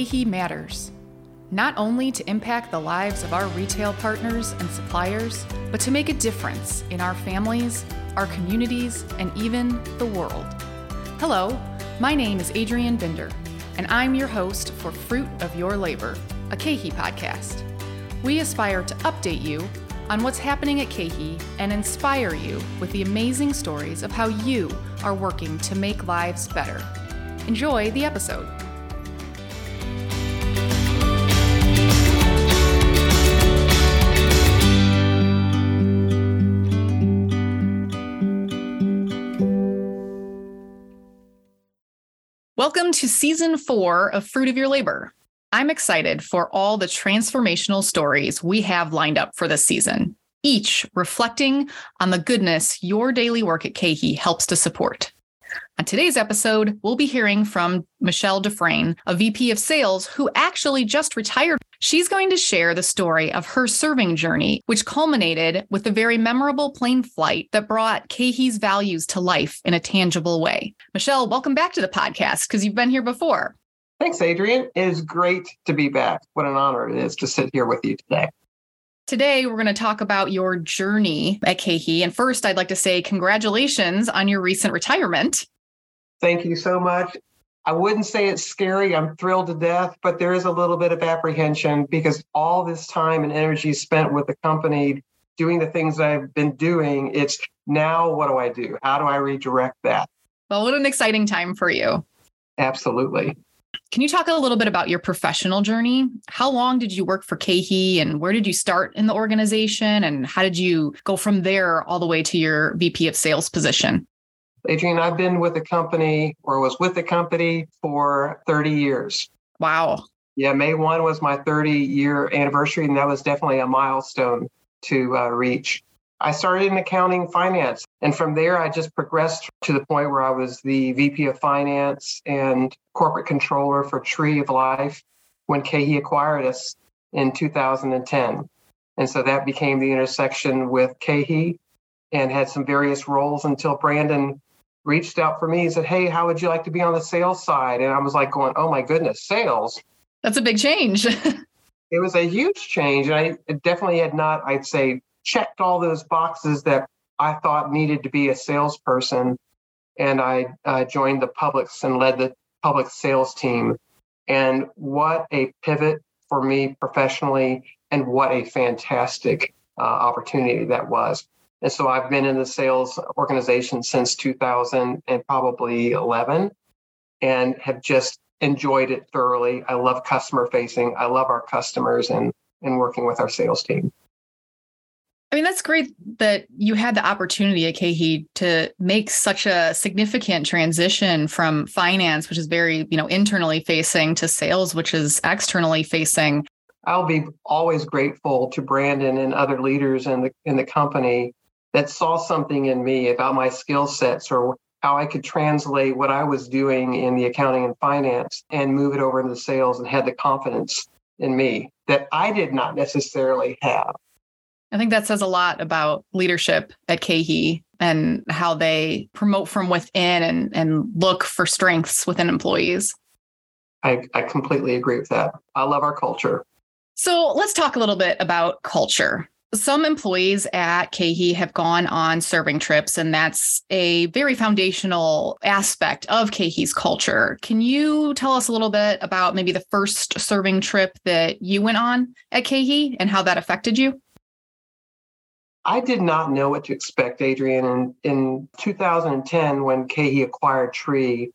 KeHE matters, not only to impact the lives of our retail partners and suppliers, but to make a difference in our families, our communities, and even the world. Hello, my name is Adrienne Binder, and I'm your host for Fruit of Your Labor, a KeHE podcast. We aspire to update you on what's happening at KeHE and inspire you with the amazing stories of how you are working to make lives better. Enjoy the episode. Welcome to season four of Fruit of Your Labor. I'm excited for all the transformational stories we have lined up for this season, each reflecting on the goodness your daily work at KeHE helps to support. On today's episode, we'll be hearing from Michelle DuFresne, a VP of sales who actually just retired. She's going to share the story of her serving journey, which culminated with the very memorable plane flight that brought KeHE's values to life in a tangible way. Michelle, welcome back to the podcast because you've been here before. Thanks, Adrienne. It is great to be back. What an honor it is to sit here with you today. Today, we're going to talk about your journey at KeHE. And first, I'd like to say congratulations on your recent retirement. Thank you so much. I wouldn't say it's scary. I'm thrilled to death, but there is a little bit of apprehension because all this time and energy spent with the company doing the things I've been doing, it's now what do I do? How do I redirect that? Well, what an exciting time for you. Absolutely. Can you talk a little bit about your professional journey? How long did you work for KeHE and where did you start in the organization? And how did you go from there all the way to your VP of sales position? Adrienne, I've been with the company or was with the company for 30 years. Wow. Yeah, May 1 was my 30 year anniversary, and that was definitely a milestone to uh, reach. I started in accounting finance, and from there, I just progressed to the point where I was the VP of finance and corporate controller for Tree of Life when KeHE acquired us in 2010. And so that became the intersection with KeHE and had some various roles until Brandon reached out for me and said, Hey, how would you like to be on the sales side? And I was like, going, Oh my goodness, sales. That's a big change. it was a huge change. And I definitely had not, I'd say, checked all those boxes that I thought needed to be a salesperson. And I uh, joined the Publix and led the Publix sales team. And what a pivot for me professionally, and what a fantastic uh, opportunity that was. And so I've been in the sales organization since 2000 and probably 11 and have just enjoyed it thoroughly. I love customer facing. I love our customers and, and working with our sales team. I mean, that's great that you had the opportunity at KeHE to make such a significant transition from finance, which is very, you know, internally facing to sales, which is externally facing. I'll be always grateful to Brandon and other leaders in the in the company that saw something in me about my skill sets or how I could translate what I was doing in the accounting and finance and move it over into sales and had the confidence in me that I did not necessarily have. I think that says a lot about leadership at KeHE and how they promote from within and, and look for strengths within employees. I, I completely agree with that. I love our culture. So let's talk a little bit about culture. Some employees at KeHE have gone on serving trips, and that's a very foundational aspect of KeHE's culture. Can you tell us a little bit about maybe the first serving trip that you went on at KeHE and how that affected you? I did not know what to expect, Adrienne. And in 2010, when KeHE acquired Tree,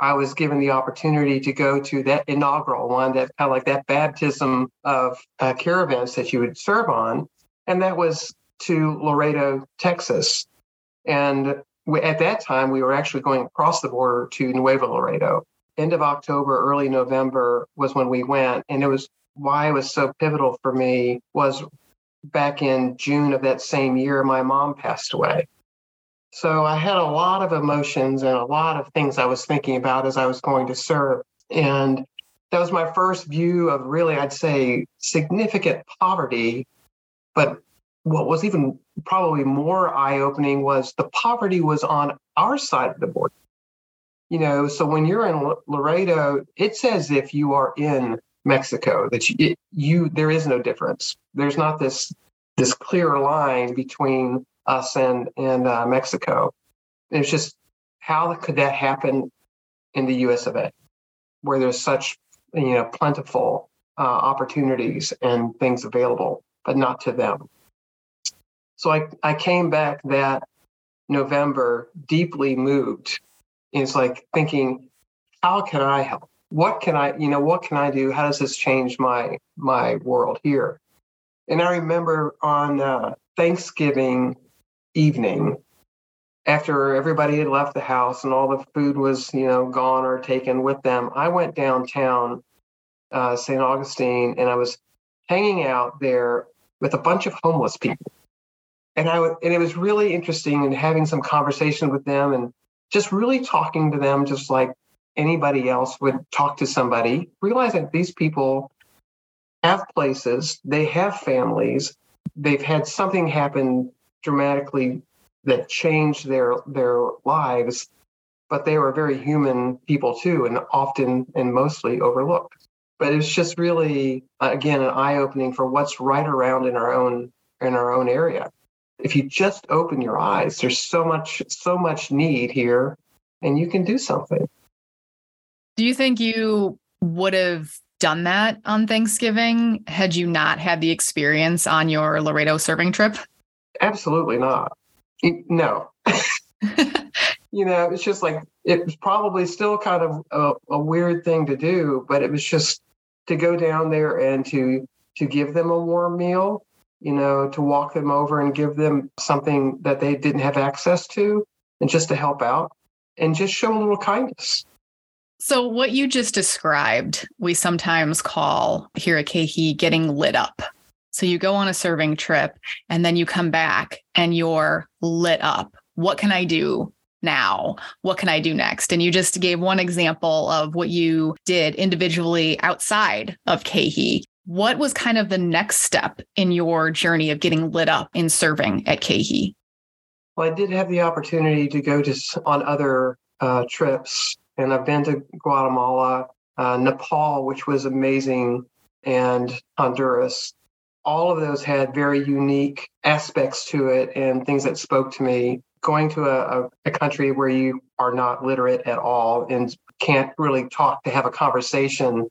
I was given the opportunity to go to that inaugural one, that kind of like that baptism of uh, caravans that you would serve on and that was to Laredo, Texas. And we, at that time, we were actually going across the border to Nuevo Laredo. End of October, early November was when we went, and it was why it was so pivotal for me was back in June of that same year, my mom passed away. So I had a lot of emotions and a lot of things I was thinking about as I was going to serve. And that was my first view of really, I'd say, significant poverty but what was even probably more eye opening was the poverty was on our side of the border. you know, so when you're in Laredo, it's as if you are in Mexico. That you, it, you there is no difference. There's not this this clear line between us and and uh, Mexico. it's just how could that happen in the U.S. of A, where there's such you know plentiful uh, opportunities and things available, but not to them. So I I came back that November deeply moved. It's like thinking, how can I help? What can I, you know, what can I do? How does this change my my world here? And I remember on uh, Thanksgiving evening, after everybody had left the house and all the food was, you know, gone or taken with them, I went downtown uh, St. Augustine and I was hanging out there with a bunch of homeless people and I and it was really interesting and having some conversation with them and just really talking to them just like anybody else would talk to somebody, realizing these people have places, they have families, they've had something happen dramatically that changed their their lives, but they were very human people too, and often and mostly overlooked. But it's just really uh, again an eye opening for what's right around in our own in our own area if you just open your eyes, there's so much, so much need here, and you can do something. Do you think you would have done that on Thanksgiving had you not had the experience on your Laredo serving trip? Absolutely not. No. you know, it's just like it was probably still kind of a, a, weird thing to do, but it was just to go down there and to to give them a warm meal you know, to walk them over and give them something that they didn't have access to and just to help out and just show a little kindness. So, what you just described, we sometimes call here at KeHE getting lit up. So, you go on a serving trip and then you come back and you're lit up. What can I do now? What can I do next? And you just gave one example of what you did individually outside of KeHE. What was kind of the next step in your journey of getting lit up in serving at KeHE? Well, I did have the opportunity to go to on other uh, trips, and I've been to Guatemala, uh, Nepal, which was amazing, and Honduras. All of those had very unique aspects to it and things that spoke to me. Going to a, a, country where you are not literate at all and can't really talk to have a conversation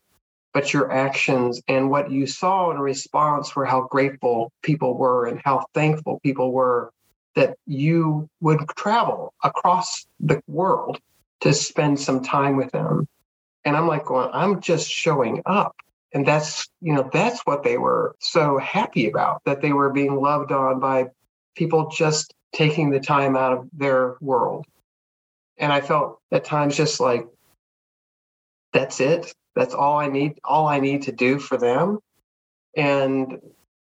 but your actions and what you saw in response were how grateful people were and how thankful people were that you would travel across the world to spend some time with them. And I'm like going, I'm just showing up. And that's, you know, that's what they were so happy about, that they were being loved on by people just taking the time out of their world. And I felt at times just like, that's it. That's all I need, all I need to do for them. And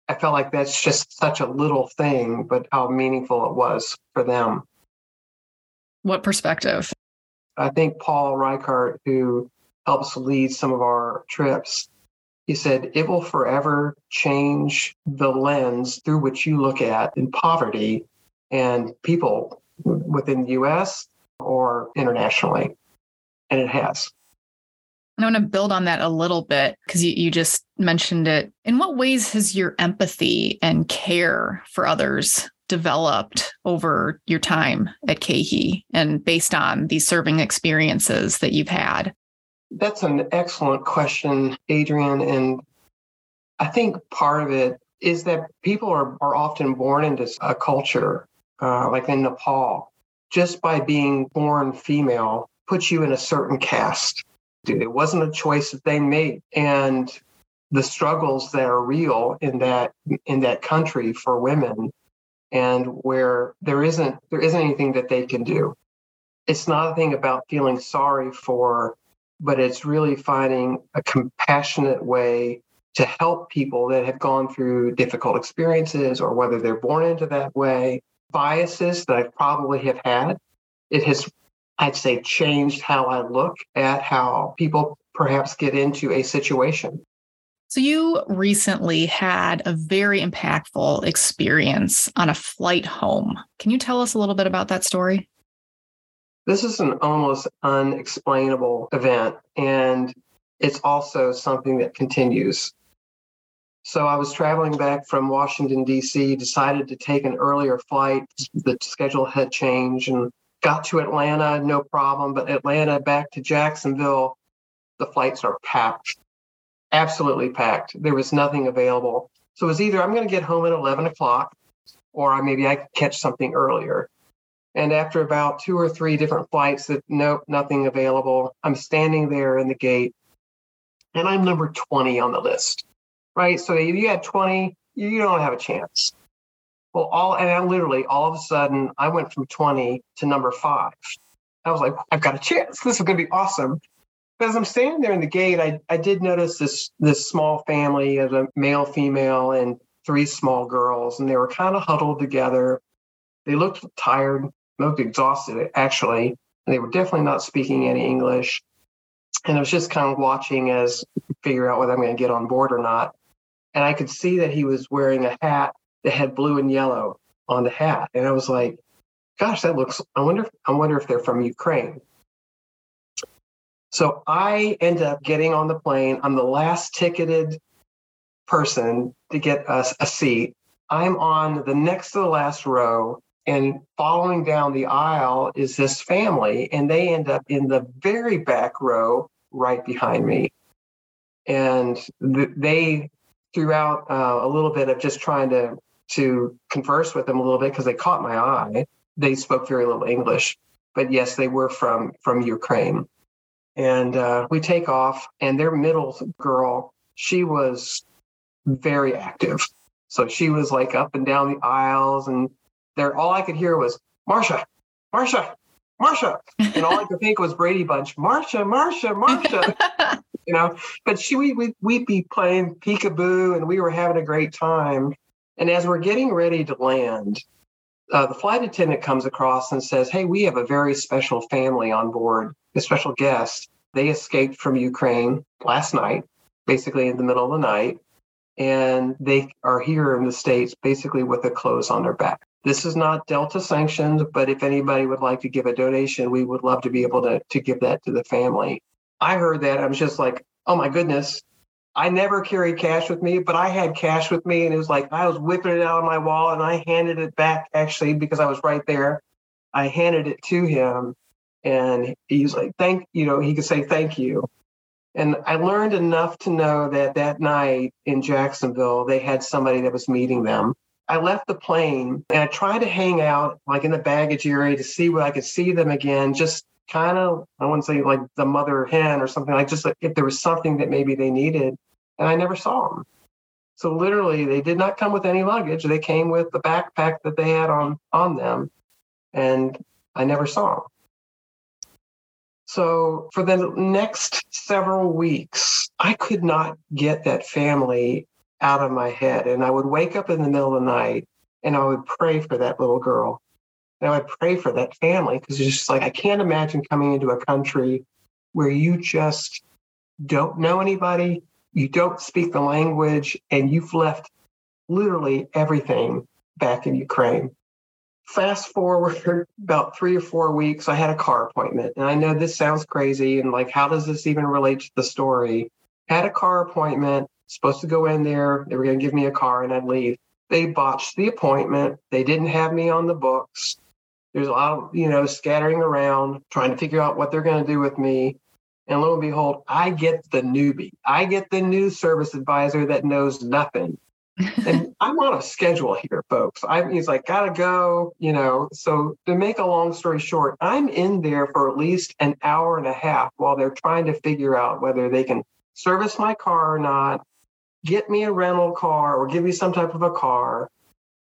I felt like that's just such a little thing, but how meaningful it was for them. What perspective? I think Paul Reichart, who helps lead some of our trips, he said, it will forever change the lens through which you look at in poverty and people within the US or internationally. And it has. I want to build on that a little bit because you, you just mentioned it. In what ways has your empathy and care for others developed over your time at KeHE and based on these serving experiences that you've had? That's an excellent question, Adrienne. And I think part of it is that people are, are often born into a culture, uh, like in Nepal, just by being born female puts you in a certain caste. It wasn't a choice that they made. And the struggles that are real in that in that country for women and where there isn't there isn't anything that they can do. It's not a thing about feeling sorry for, but it's really finding a compassionate way to help people that have gone through difficult experiences or whether they're born into that way. Biases that I probably have had. It has I'd say, changed how I look at how people perhaps get into a situation. So, you recently had a very impactful experience on a flight home. Can you tell us a little bit about that story? This is an almost unexplainable event. And it's also something that continues. So I was traveling back from Washington, D.C., decided to take an earlier flight. The schedule had changed and got to Atlanta, no problem. But Atlanta back to Jacksonville, the flights are packed, absolutely packed. There was nothing available. So it was either I'm going to get home at 11 o'clock or maybe I could catch something earlier. And after about two or three different flights that nope, nothing available, I'm standing there in the gate and I'm number 20 on the list, right? So if you had 20, you don't have a chance. Well, all, and I literally all of a sudden, I went from 20 to number five. I was like, I've got a chance. This is going to be awesome. But as I'm standing there in the gate, I, I did notice this this small family of a male, female, and three small girls, and they were kind of huddled together. They looked tired, looked exhausted, actually. And they were definitely not speaking any English. And I was just kind of watching as figure out whether I'm going to get on board or not. And I could see that he was wearing a hat that had blue and yellow on the hat. And I was like, gosh, that looks, I wonder, I wonder if they're from Ukraine. So I end up getting on the plane. I'm the last ticketed person to get us a seat. I'm on the next to the last row, and following down the aisle is this family, and they end up in the very back row right behind me. And th- they, throughout uh, a little bit of just trying to to converse with them a little bit because they caught my eye. They spoke very little English, but yes, they were from from Ukraine. And uh, we take off, and their middle girl, she was very active. So she was like up and down the aisles, and there, all I could hear was Marsha, Marsha, Marsha, and all I could think was Brady Bunch, Marcia, Marcia, Marcia. you know, but she we we we'd be playing peekaboo, and we were having a great time. And as we're getting ready to land, uh, the flight attendant comes across and says, Hey, we have a very special family on board, a special guest. They escaped from Ukraine last night, basically in the middle of the night, and they are here in the States basically with the clothes on their back. This is not Delta sanctioned, but if anybody would like to give a donation, we would love to be able to, to give that to the family. I heard that. I was just like, oh my goodness, I never carried cash with me, but I had cash with me, and it was like I was whipping it out of my wallet, and I handed it back actually because I was right there. I handed it to him, and he's like, "Thank you." Know he could say thank you, and I learned enough to know that that night in Jacksonville they had somebody that was meeting them. I left the plane and I tried to hang out like in the baggage area to see where I could see them again, just kind of I wouldn't say like the mother hen or something like just like if there was something that maybe they needed and I never saw them. So literally, they did not come with any luggage. They came with the backpack that they had on on them, and I never saw them. So for the next several weeks, I could not get that family out of my head, and I would wake up in the middle of the night and I would pray for that little girl. And I would pray for that family because it's just like I can't imagine coming into a country where you just don't know anybody, you don't speak the language, and you've left literally everything back in Ukraine. Fast forward about three or four weeks, I had a car appointment. And I know this sounds crazy and like, how does this even relate to the story? Had a car appointment, supposed to go in there. They were going to give me a car and I'd leave. They botched the appointment. They didn't have me on the books. There's a lot of, you know, scattering around, trying to figure out what they're going to do with me. And lo and behold, I get the newbie. I get the new service advisor that knows nothing. and I'm on a schedule here, folks. I he's like, gotta go, you know. So to make a long story short, I'm in there for at least an hour and a half while they're trying to figure out whether they can service my car or not, get me a rental car or give me some type of a car.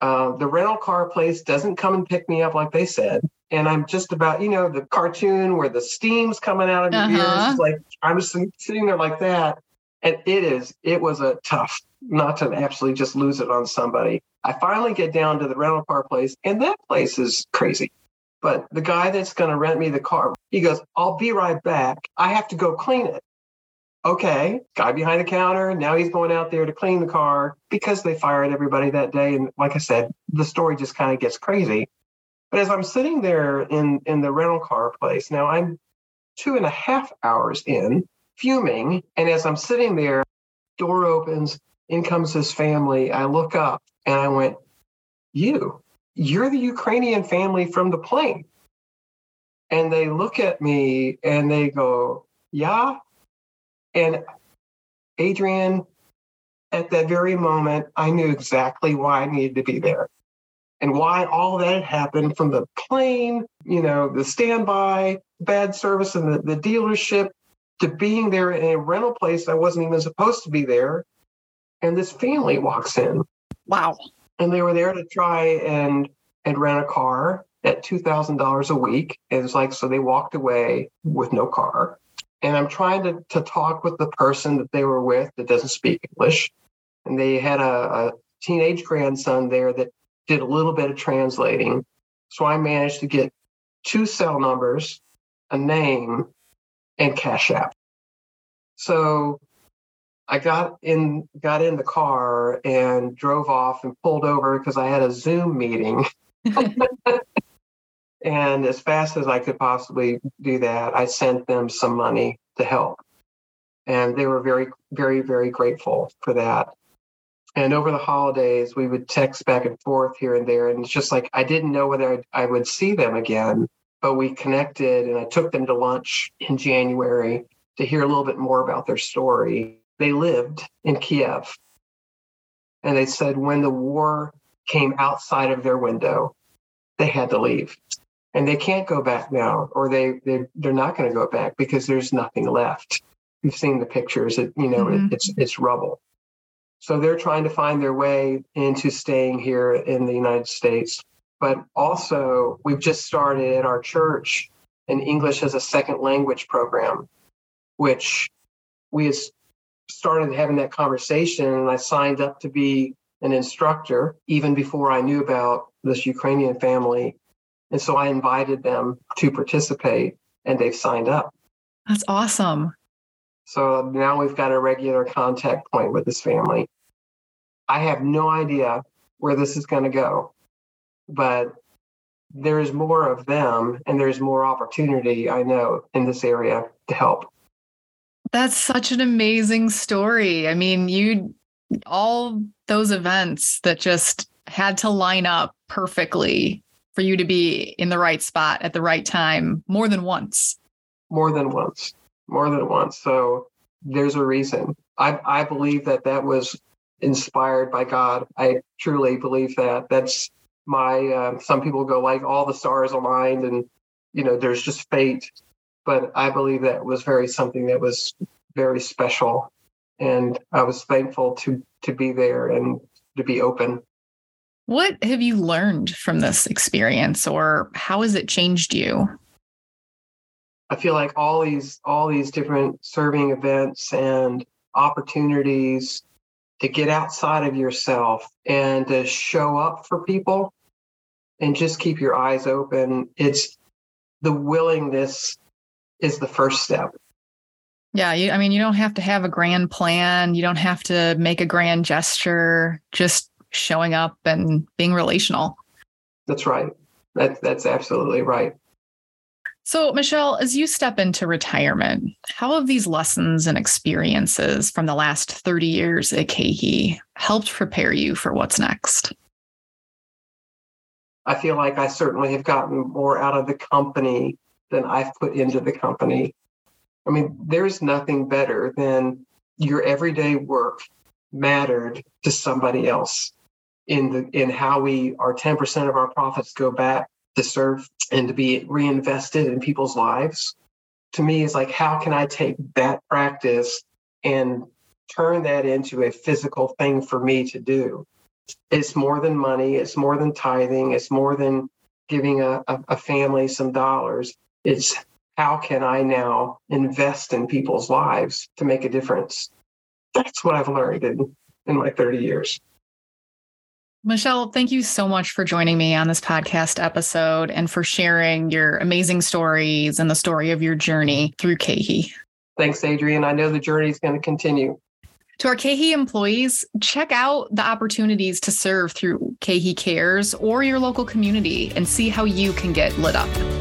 Uh, the rental car place doesn't come and pick me up like they said and I'm just about, you know, the cartoon where the steam's coming out of your uh-huh. ears. Like I'm just sitting there like that. And it is, it was a tough not to actually just lose it on somebody. I finally get down to the rental car place, and that place is crazy. But the guy that's going to rent me the car, he goes, I'll be right back. I have to go clean it. Okay, guy behind the counter. Now he's going out there to clean the car because they fired everybody that day. And like I said, the story just kind of gets crazy. But as I'm sitting there in, in the rental car place, now I'm two and a half hours in, fuming. And as I'm sitting there, door opens, in comes this family. I look up and I went, You, you're the Ukrainian family from the plane. And they look at me and they go, Yeah. And Adrienne, at that very moment, I knew exactly why I needed to be there and why all that happened from the plane, you know, the standby, bad service and the, the dealership to being there in a rental place I wasn't even supposed to be there. And this family walks in. Wow. And they were there to try and and rent a car at two thousand dollars a week. And it's like so they walked away with no car. And I'm trying to to talk with the person that they were with that doesn't speak English. And they had a, a teenage grandson there that did a little bit of translating. So I managed to get two cell numbers, a name, and Cash App. So I got in got in the car and drove off and pulled over because I had a Zoom meeting. and as fast as I could possibly do that, I sent them some money to help. And they were very, very, very grateful for that. And over the holidays, we would text back and forth here and there. And it's just like I didn't know whether I would see them again, but we connected and I took them to lunch in January to hear a little bit more about their story. They lived in Kiev. And they said when the war came outside of their window, they had to leave. And they can't go back now, or they, they they're not going to go back because there's nothing left. You've seen the pictures. It, you know, mm-hmm. it, it's it's rubble. So they're trying to find their way into staying here in the United States. But also, we've just started at our church an English as a second language program, which we started having that conversation. And I signed up to be an instructor even before I knew about this Ukrainian family. And so I invited them to participate, and they've signed up. That's awesome. So now we've got a regular contact point with this family. I have no idea where this is going to go, but there's more of them and there's more opportunity, I know, in this area to help. That's such an amazing story. I mean, you, all those events that just had to line up perfectly for you to be in the right spot at the right time more than once. More than once more than once. So there's a reason. I, I believe that that was inspired by God. I truly believe that. That's my, uh, some people go like all the stars aligned and, you know, there's just fate. But I believe that was very something that was very special. And I was thankful to to be there and to be open. What have you learned from this experience or how has it changed you? I feel like all these all these different serving events and opportunities to get outside of yourself and to show up for people and just keep your eyes open. It's the willingness is the first step. Yeah, you, I mean, you don't have to have a grand plan. You don't have to make a grand gesture. Just showing up and being relational. That's right. That, that's absolutely right. So, Michelle, as you step into retirement, how have these lessons and experiences from the last 30 years at KeHE helped prepare you for what's next? I feel like I certainly have gotten more out of the company than I've put into the company. I mean, there's nothing better than your everyday work mattered to somebody else in the in how we our 10% of our profits go back to serve and to be reinvested in people's lives. To me is like how can i take that practice and turn that into a physical thing for me to do? It's more than money. It's more than tithing. It's more than giving a, a, family some dollars. It's how can i now invest in people's lives to make a difference? That's what i've learned in, in my 30 years Michelle, thank you so much for joining me on this podcast episode and for sharing your amazing stories and the story of your journey through KeHE. Thanks, Adrienne. I know the journey is going to continue. To our KeHE employees, check out the opportunities to serve through KeHE Cares or your local community and see how you can get lit up.